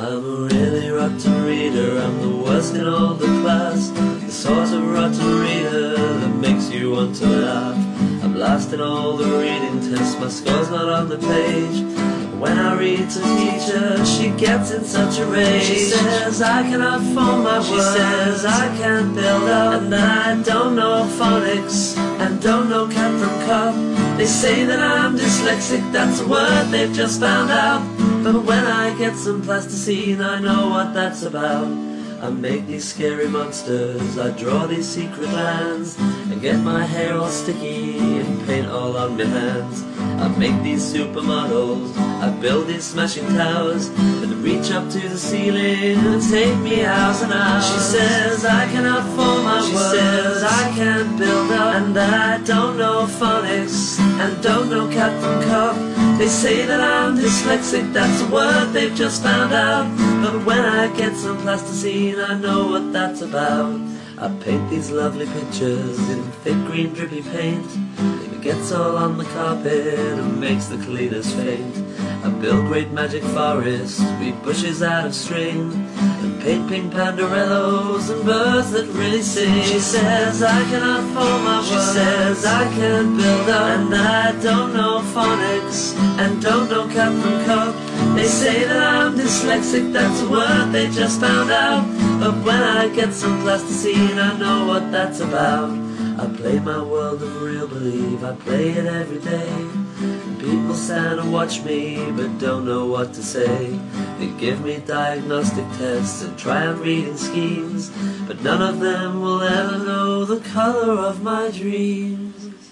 I'm a really rotten reader, I'm the worst in all the class. The sort of rotten reader that makes you want to laugh. I'm last in all the reading tests, my score's not on the page. When I read to teacher, she gets in such a rage. She says I cannot form my words. She says I can't build up, and I don't know phonics and don't know cat from cup. They say that I'm dyslexic, that's a word they've just found out. But when I get some plasticine, I know what that's about. I make these scary monsters, I draw these secret lands, and get my hair all sticky and paint all on my hands. I make these supermodels, I build these smashing towers, and reach up to the ceiling and take me hours and hours. She says I cannot form my she words, says I can't build up, and I don't know phonics, and don't know cat from cup. They say that I'm dyslexic, that's a word they've just found out. But when I get some plasticine, I know what that's about. I paint these lovely pictures in thick green drippy paint. It gets all on the carpet and makes the cleaners faint. Build great magic forests, weave bushes out of string, and paint pink pandarellos and birds that really sing. She says I cannot form my words. She says I can't build up, and I don't know phonics and don't know cat from cup. They say that I'm dyslexic, that's a word they just found out. But when I get some plasticine, I know what that's about. I play my world of real belief, I play it every day. People stand and watch me, but don't know what to say. They give me diagnostic tests and try on reading schemes, but none of them will ever know the color of my dreams.